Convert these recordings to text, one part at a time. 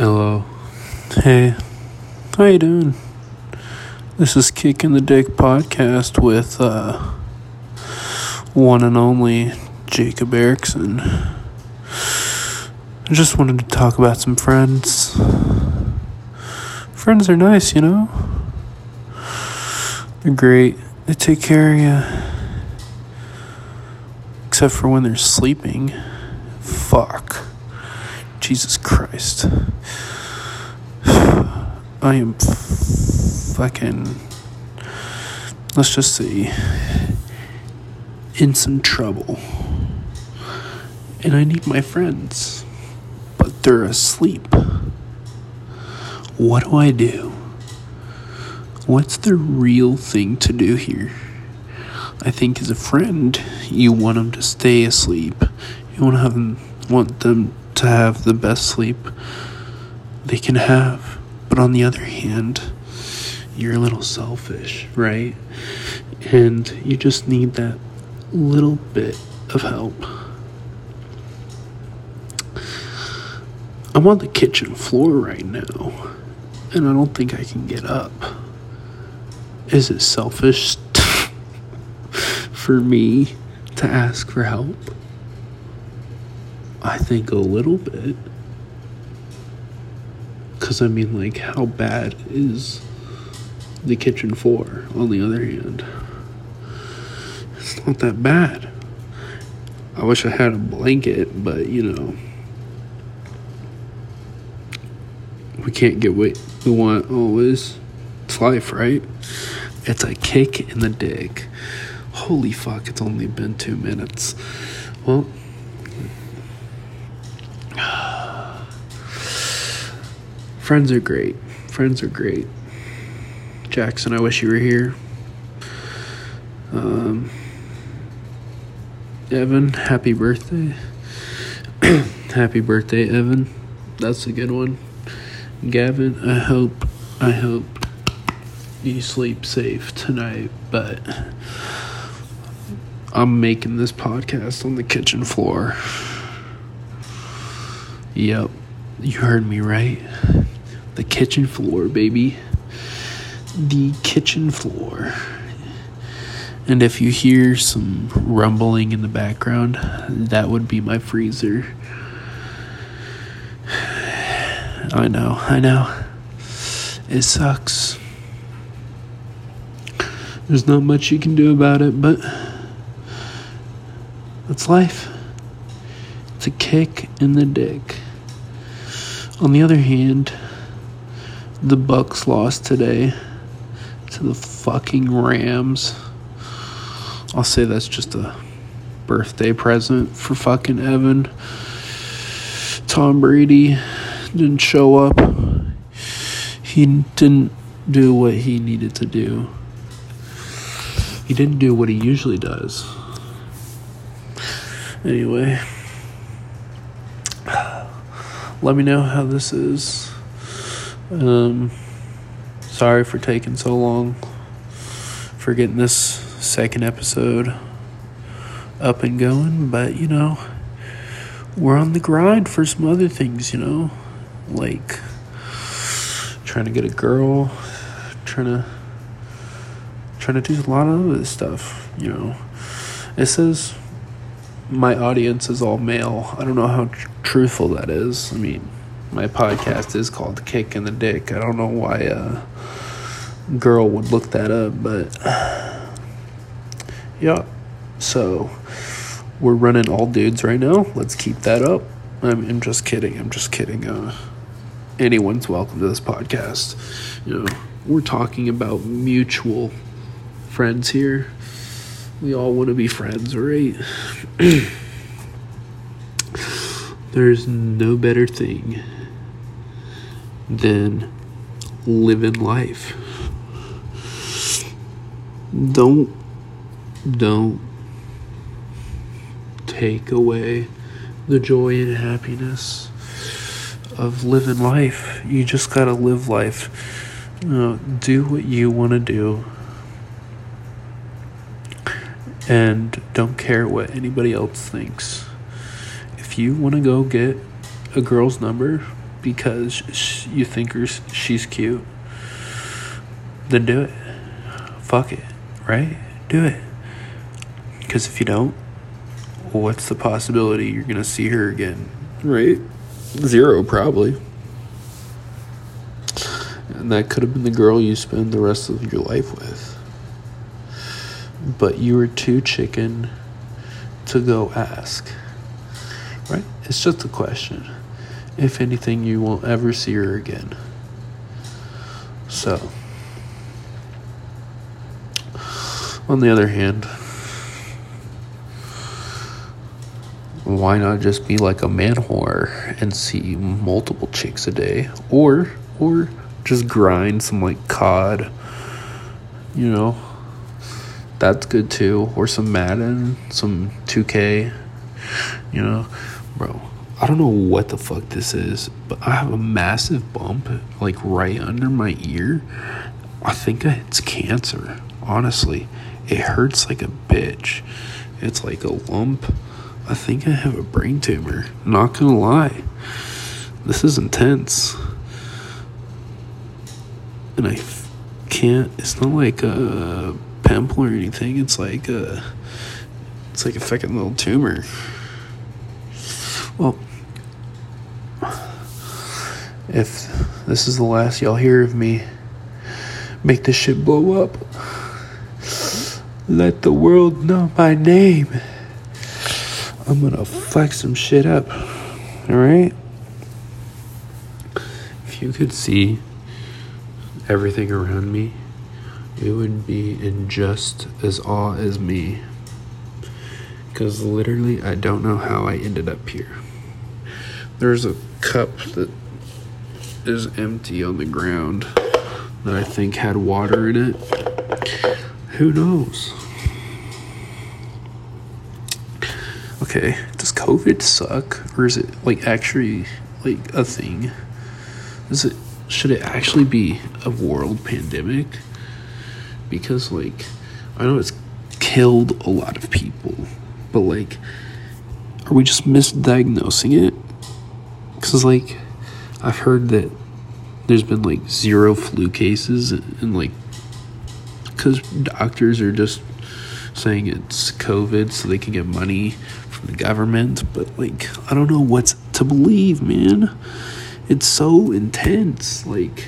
Hello. Hey. How you doing? This is Kicking the Dick podcast with uh one and only Jacob Erickson. I just wanted to talk about some friends. Friends are nice, you know? They're great. They take care of you. Except for when they're sleeping. Fuck. Jesus Christ. I am fucking. Let's just see. In some trouble. And I need my friends. But they're asleep. What do I do? What's the real thing to do here? I think as a friend, you want them to stay asleep. You want to have them, want them to have the best sleep they can have. But on the other hand, you're a little selfish, right? And you just need that little bit of help. I'm on the kitchen floor right now, and I don't think I can get up. Is it selfish for me to ask for help? I think a little bit. Because, I mean, like, how bad is the kitchen floor, on the other hand? It's not that bad. I wish I had a blanket, but, you know. We can't get what we want always. It's life, right? It's a kick in the dick. Holy fuck, it's only been two minutes. Well, friends are great. Friends are great. Jackson, I wish you were here. Um, Evan, happy birthday. happy birthday, Evan. That's a good one. Gavin, I hope, I hope you sleep safe tonight, but I'm making this podcast on the kitchen floor. Yep, you heard me right. The kitchen floor, baby. The kitchen floor. And if you hear some rumbling in the background, that would be my freezer. I know, I know. It sucks. There's not much you can do about it, but that's life. It's a kick in the dick. On the other hand, the Bucs lost today to the fucking Rams. I'll say that's just a birthday present for fucking Evan. Tom Brady didn't show up. He didn't do what he needed to do. He didn't do what he usually does. Anyway, let me know how this is. Um, sorry for taking so long for getting this second episode up and going, but you know, we're on the grind for some other things, you know, like trying to get a girl, trying to trying to do a lot of other stuff, you know. It says my audience is all male. I don't know how tr- truthful that is. I mean, my podcast is called Kick in the Dick. I don't know why a girl would look that up, but yeah. So we're running all dudes right now. Let's keep that up. I'm, I'm just kidding. I'm just kidding. Uh, anyone's welcome to this podcast. You know, we're talking about mutual friends here. We all want to be friends, right? There's no better thing than living life. Don't, don't take away the joy and happiness of living life. You just gotta live life. You know, do what you want to do. And don't care what anybody else thinks. If you want to go get a girl's number, because you think she's cute, then do it. Fuck it, right? Do it. Because if you don't, what's the possibility you're going to see her again? Right? Zero, probably. And that could have been the girl you spend the rest of your life with. But you were too chicken to go ask. Right? It's just a question. If anything, you won't ever see her again. So, on the other hand, why not just be like a man whore and see multiple chicks a day? Or or just grind some like cod you know? That's good too. Or some madden some 2k you know? Bro i don't know what the fuck this is but i have a massive bump like right under my ear i think it's cancer honestly it hurts like a bitch it's like a lump I think I have a brain tumor. Not gonna lie. This is intense. And I can't, it's not like a pimple or anything. It's like a, it's like a fucking little tumor. Well, if this is the last y'all hear of me, make this shit blow up. Let the world know my name. I'm gonna fuck some shit up. Alright? If you could see everything around me, it would be in just as awe as me. Because literally, I don't know how I ended up here. There's a cup that is empty on the ground that I think had water in it. Who knows? okay, does COVID suck or is it like actually like a thing? Is it should it actually be a world pandemic? Because like I know it's killed a lot of people, but like are we just misdiagnosing it? Cuz like I've heard that there's been like zero flu cases and, like cuz doctors are just saying it's COVID so they can get money from the government, but like, I don't know what's to believe, man. It's so intense. Like,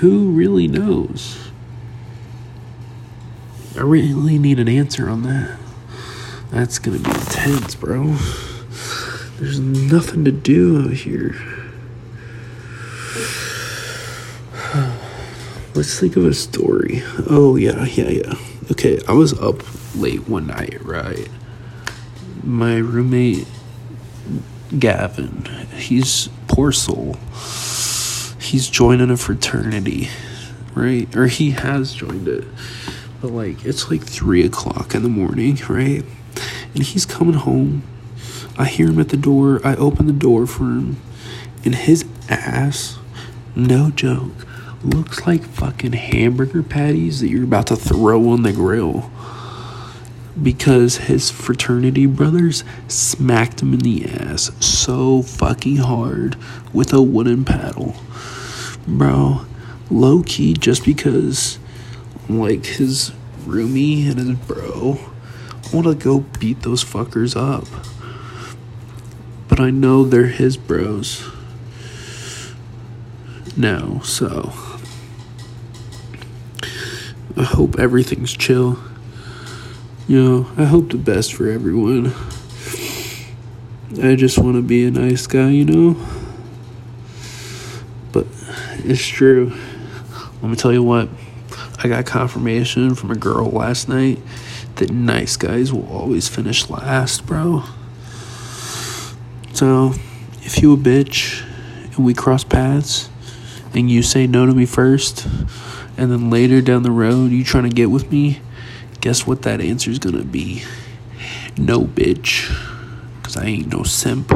who really knows? I really need an answer on that. That's gonna be intense, bro. There's nothing to do out here. Let's think of a story. Oh, yeah, yeah, yeah. Okay, I was up late one night, right? My roommate, Gavin, he's poor soul. He's joining a fraternity, right? Or he has joined it. But like, it's like three o'clock in the morning, right? And he's coming home. I hear him at the door. I open the door for him. And his ass, no joke, looks like fucking hamburger patties that you're about to throw on the grill because his fraternity brothers smacked him in the ass so fucking hard with a wooden paddle. Bro, low key, just because, like, his roomie and his bro, want to go beat those fuckers up. But I know they're his bros. Now, so. I hope everything's chill you know, I hope the best for everyone. I just want to be a nice guy, you know? But it's true. Let me tell you what, I got confirmation from a girl last night that nice guys will always finish last, bro. So, if you a bitch and we cross paths and you say no to me first, and then later down the road you trying to get with me, guess what that answer is gonna be? No, bitch. Because I ain't no simp.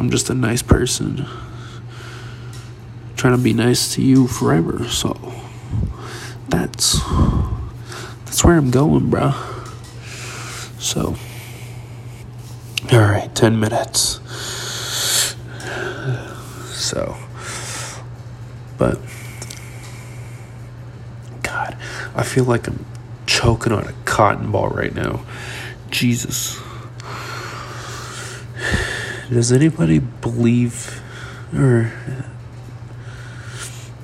I'm just a nice person. Trying to be nice to you forever. So that's that's where I'm going, bro. So 10 minutes. So, but God, I feel like I'm choking on a cotton ball right now. Jesus. Does anybody believe or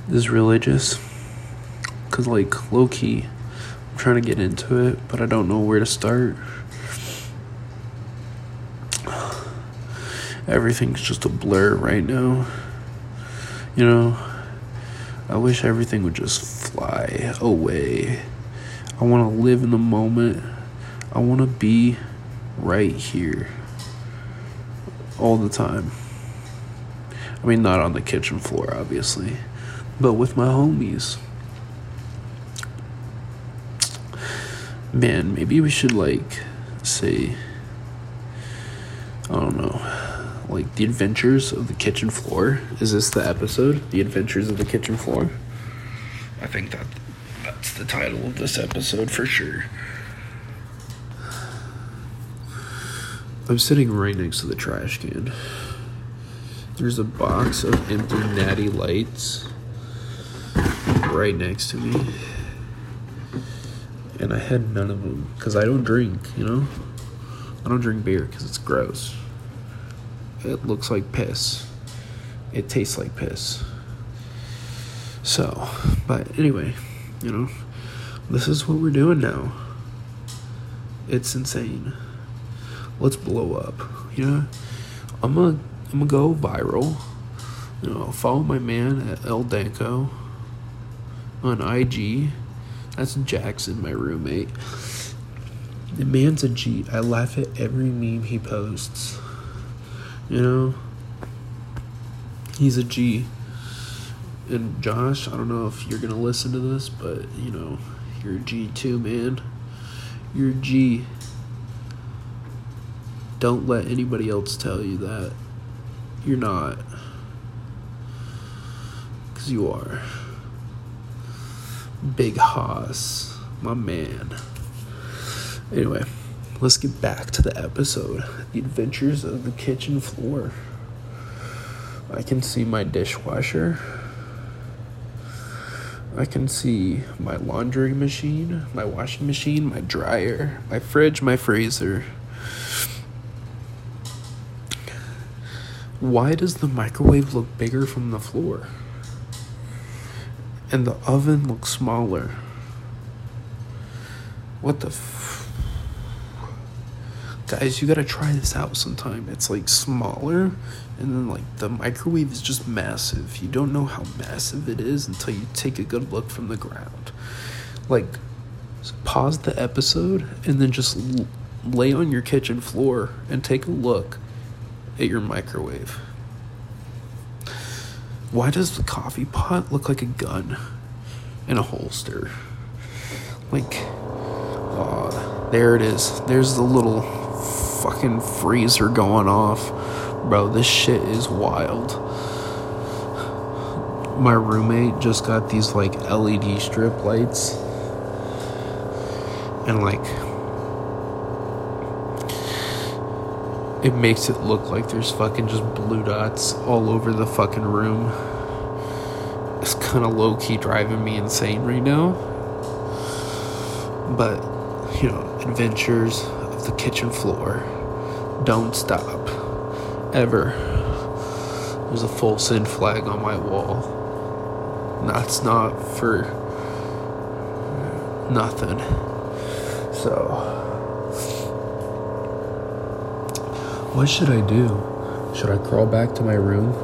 is religious? Because, like, low key, I'm trying to get into it, but I don't know where to start. Everything's just a blur right now. You know, I wish everything would just fly away. I want to live in the moment. I want to be right here all the time. I mean, not on the kitchen floor, obviously, but with my homies. Man, maybe we should, like, say, I don't know, like the adventures of the kitchen floor. Is this the episode? The adventures of the kitchen floor? I think that that's the title of this episode for sure. I'm sitting right next to the trash can. There's a box of empty natty lights right next to me. And I had none of them because I don't drink, you know? I don't drink beer because it's gross. It looks like piss. It tastes like piss. So, but anyway, you know, this is what we're doing now. It's insane let's blow up. You know, I'm gonna I'm gonna go viral. You know, follow my man at El Danko on IG. That's Jackson, my roommate. The man's a G. I laugh at every meme he posts. You know, he's a G. And Josh, I don't know if you're gonna listen to this, but you know, you're a G too, man. You're a G. Don't let anybody else tell you that. You're not. Because you are. Big Haas, my man. Anyway, let's get back to the episode The Adventures of the Kitchen Floor. I can see my dishwasher. I can see my laundry machine, my washing machine, my dryer, my fridge, my freezer. Why does the microwave look bigger from the floor? And the oven looks smaller. What the f- Guys, you gotta try this out sometime. It's like smaller, and then like the microwave is just massive. You don't know how massive it is until you take a good look from the ground. Like, pause the episode and then just l- lay on your kitchen floor and take a look at your microwave. Why does the coffee pot look like a gun in a holster? Like, uh, there it is. There's the little fucking freezer going off. Bro, this shit is wild. My roommate just got these like LED strip lights. And like it makes it look like there's fucking just blue dots all over the fucking room. It's kind of low key driving me insane right now. But, you know, adventures the kitchen floor don't stop. Ever. There's a full send flag on my wall. That's not for nothing. So. What should I do? Should I crawl back to my room?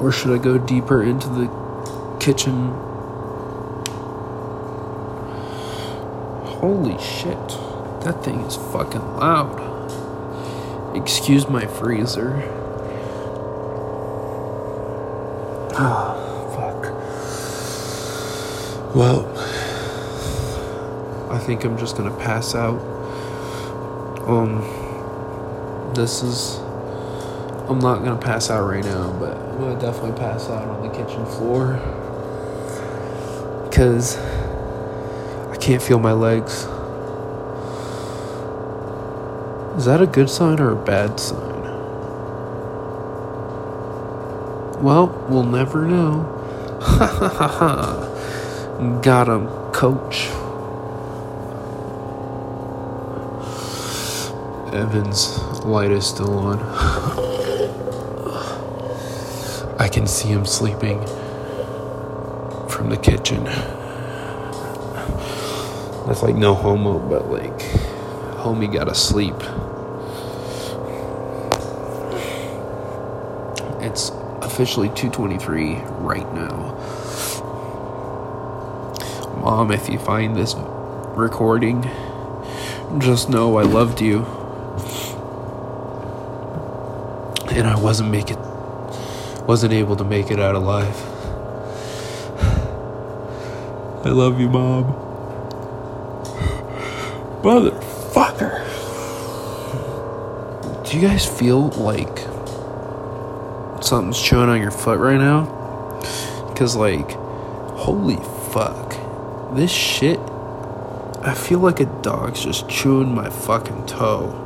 Or should I go deeper into the kitchen? Holy shit. That thing is fucking loud. Excuse my freezer. Ah, fuck. Well, I think I'm just gonna pass out. Um, this is I'm not gonna pass out right now, but I'm gonna definitely pass out on the kitchen floor because I can't feel my legs. Is that a good sign or a bad sign? Well, we'll never know. Ha ha ha ha. Got him, coach. Evan's light is still on. I can see him sleeping from the kitchen. That's like no homo, but like, homie gotta sleep. Officially 223 right now. Mom, if you find this recording, just know I loved you. And I wasn't make it wasn't able to make it out alive. I love you, Mom. Motherfucker. Do you guys feel like something's chewing on your foot right now? Because, like, holy fuck. This shit, I feel like a dog's just chewing my fucking toe.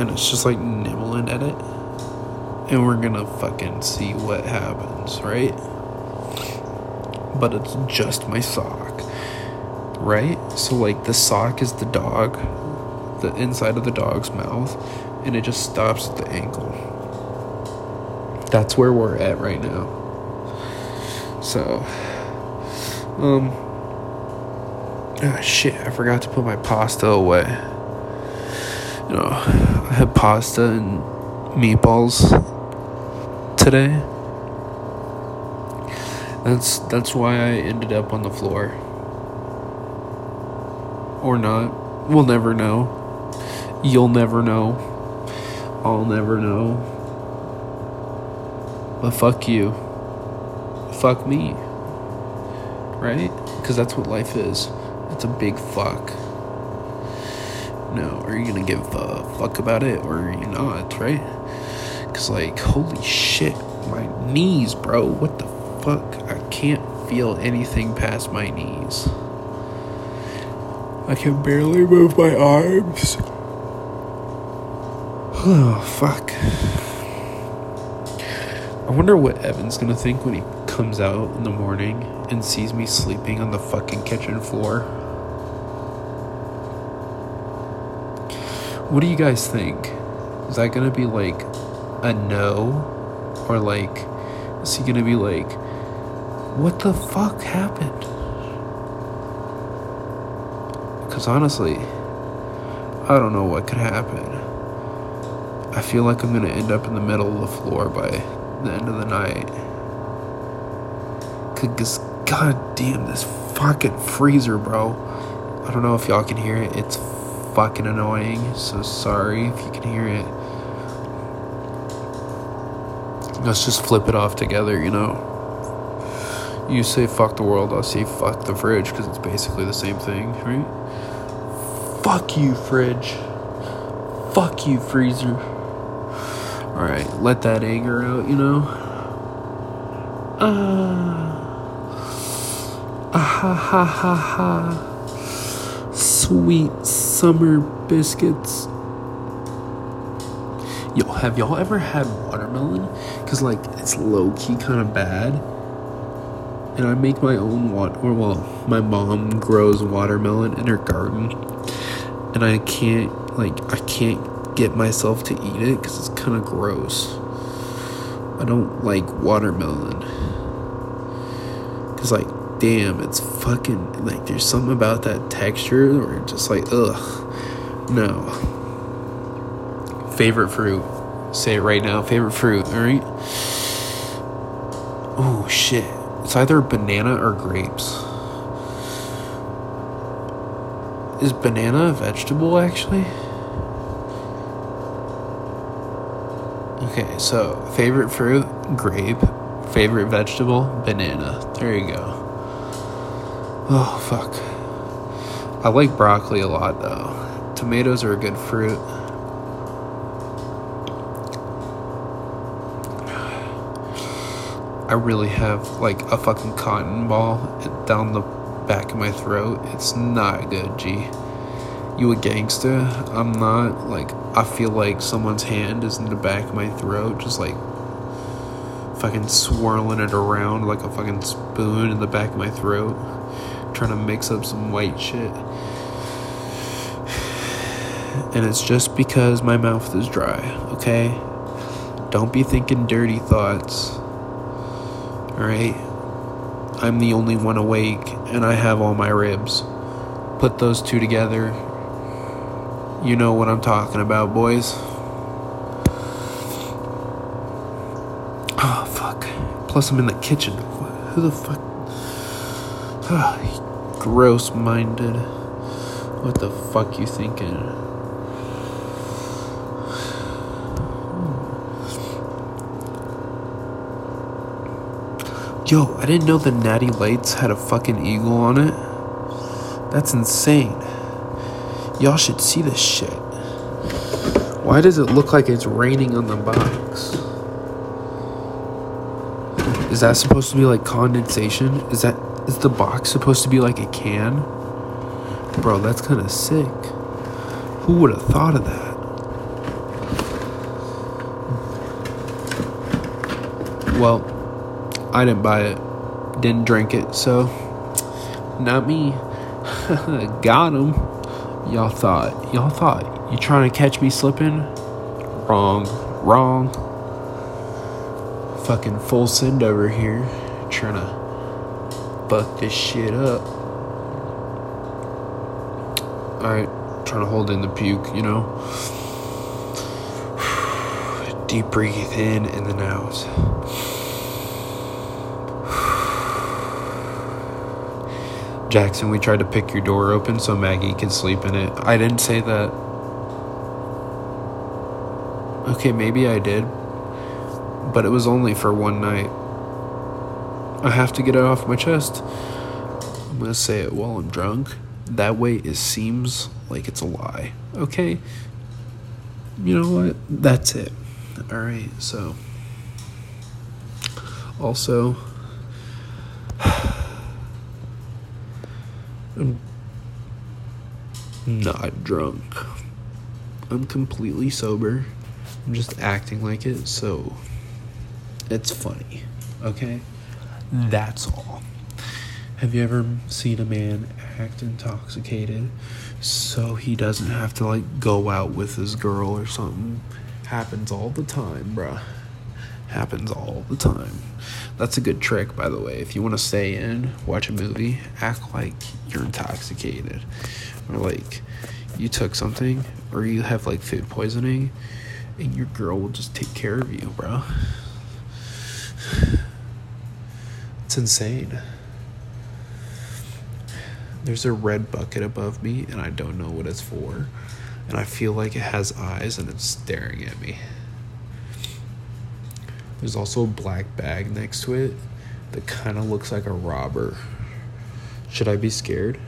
And it's just like nibbling at it. And we're gonna fucking see what happens, right? But it's just my sock, right? So, like, the sock is the dog, the inside of the dog's mouth, and it just stops at the ankle that's where we're at right now. So, um, ah, shit, I forgot to put my pasta away. You know, I had pasta and meatballs today. That's that's why I ended up on the floor. Or not. We'll never know. You'll never know. I'll never know. But fuck you. Fuck me. Right? Because that's what life is. It's a big fuck. No, are you gonna give a fuck about it or are you not, right? Because, like, holy shit, my knees, bro. What the fuck? I can't feel anything past my knees. I can barely move my arms. Oh, fuck. I wonder what Evan's gonna think when he comes out in the morning and sees me sleeping on the fucking kitchen floor. What do you guys think? Is that gonna be like a no? Or like, is he gonna be like, what the fuck happened? Because honestly, I don't know what could happen. I feel like I'm gonna end up in the middle of the floor by the end of the night. Cause god damn this fucking freezer, bro. I don't know if y'all can hear it. It's fucking annoying. So sorry if you can hear it. Let's just flip it off together, you know. You say fuck the world, I'll say fuck the fridge because it's basically the same thing, right? Fuck you, fridge. Fuck you, freezer. Alright, let that anger out, you know? Ah. Ah ha ha ha ha. Sweet summer biscuits. Yo, have y'all ever had watermelon? Because, like, it's low key kind of bad. And I make my own water, or well, my mom grows watermelon in her garden. And I can't, like, I can't get myself to eat it because it's kind of gross. I don't like watermelon. Because, like, damn, it's fucking, like, there's something about that texture or just like, ugh. No. Favorite fruit. Say it right now. Favorite fruit, alright? Oh, shit. It's either banana or grapes. Is banana a vegetable, actually? Okay, so favorite fruit, grape. Favorite vegetable, banana. There you go. Oh, fuck. I like broccoli a lot, though. Tomatoes are a good fruit. I really have like a fucking cotton ball down the back of my throat. It's not good, G. You a gangster? I'm not. Like, I feel like someone's hand is in the back of my throat, just like fucking swirling it around like a fucking spoon in the back of my throat, trying to mix up some white shit. And it's just because my mouth is dry, okay? Don't be thinking dirty thoughts. Alright? I'm the only one awake, and I have all my ribs. Put those two together. You know what I'm talking about, boys. Oh, fuck. Plus, I'm in the kitchen. Who the fuck? Ah, oh, gross minded. What the fuck you thinking? Hmm. Yo, I didn't know the Natty Lights had a fucking eagle on it. That's insane. Y'all should see this shit. Why does it look like it's raining on the box? Is that supposed to be like condensation? Is that is the box supposed to be like a can? Bro, that's kind of sick. Who would have thought of that? Well, I didn't buy it, didn't drink it, so not me. Got him. Y'all thought, y'all thought you trying to catch me slipping? Wrong, wrong. Fucking full send over here, trying to fuck this shit up. Alright, trying to hold in the puke, you know? Deep breathe in and then out. Jackson, we tried to pick your door open so Maggie could sleep in it. I didn't say that. Okay, maybe I did. But it was only for one night. I have to get it off my chest. I'm gonna say it while I'm drunk. That way it seems like it's a lie. Okay? You know what? That's it. Alright, so. Also. I'm not drunk. I'm completely sober. I'm just acting like it, so it's funny. Okay? That's all. Have you ever seen a man act intoxicated so he doesn't have to like go out with his girl or something? Happens all the time, bruh. Happens all the time. That's a good trick, by the way. If you want to stay in, watch a movie, act like you're intoxicated. Or like you took something, or you have like food poisoning, and your girl will just take care of you, bro. It's insane. There's a red bucket above me, and I don't know what it's for. And I feel like it has eyes and it's staring at me. There's also a black bag next to it that kind of looks like a robber. Should I be scared?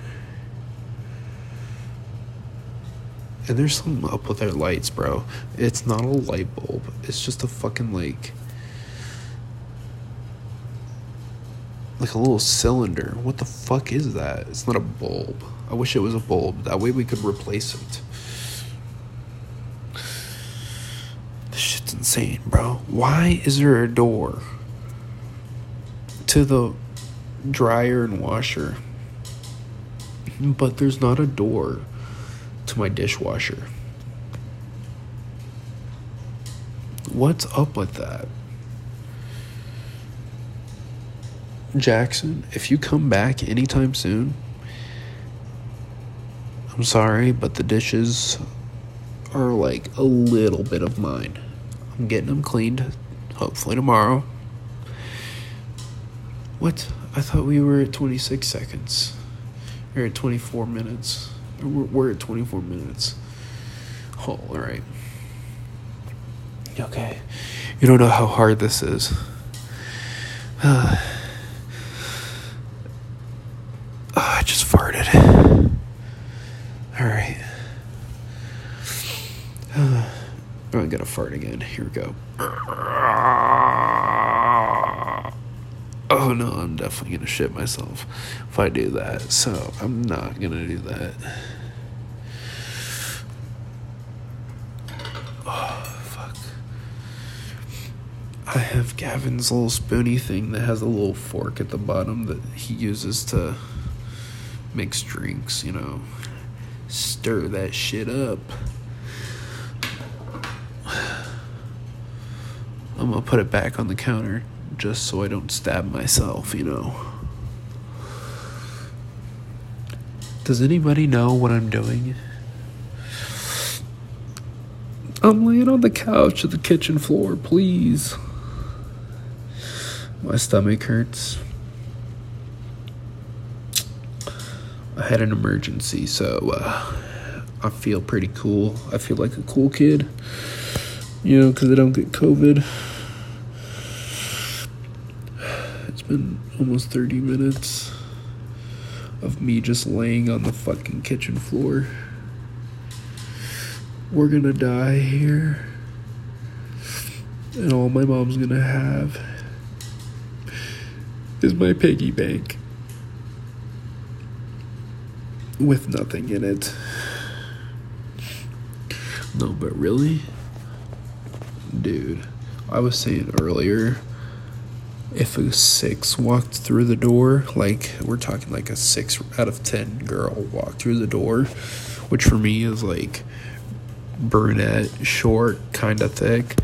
And there's something up with their lights, bro. It's not a light bulb. It's just a fucking like like a little cylinder. What the fuck is that? It's not a bulb. I wish it was a bulb. That way we could replace it. This shit's insane, bro. Why is there a door to the dryer and washer? But there's not a door to my dishwasher. What's up with that? Jackson, if you come back anytime soon, I'm sorry, but the dishes are like a little bit of mine. I'm getting them cleaned, hopefully tomorrow. What? I thought we were at 26 seconds. We're at 24 minutes. We're, we're at 24 minutes. Oh, alright. Okay. You don't know how hard this is. Uh, Oh, I just farted. Alright. Uh, I'm gonna fart again. Here we go. Oh no, I'm definitely gonna shit myself if I do that. So I'm not gonna do that. Oh, fuck. I have Gavin's little spoony thing that has a little fork at the bottom that he uses to mix drinks, you know. Stir that shit up. I'm gonna put it back on the counter just so I don't stab myself, you know. Does anybody know what I'm doing? I'm laying on the couch at the kitchen floor, please. My stomach hurts. I had an emergency, so uh, I feel pretty cool. I feel like a cool kid, you know, because I don't get COVID. It's been almost 30 minutes of me just laying on the fucking kitchen floor. We're gonna die here. And all my mom's gonna have is my piggy bank with nothing in it. No, but really? Dude, I was saying earlier if a six walked through the door, like we're talking like a six out of ten girl walked through the door, which for me is like brunette, short, kind of thick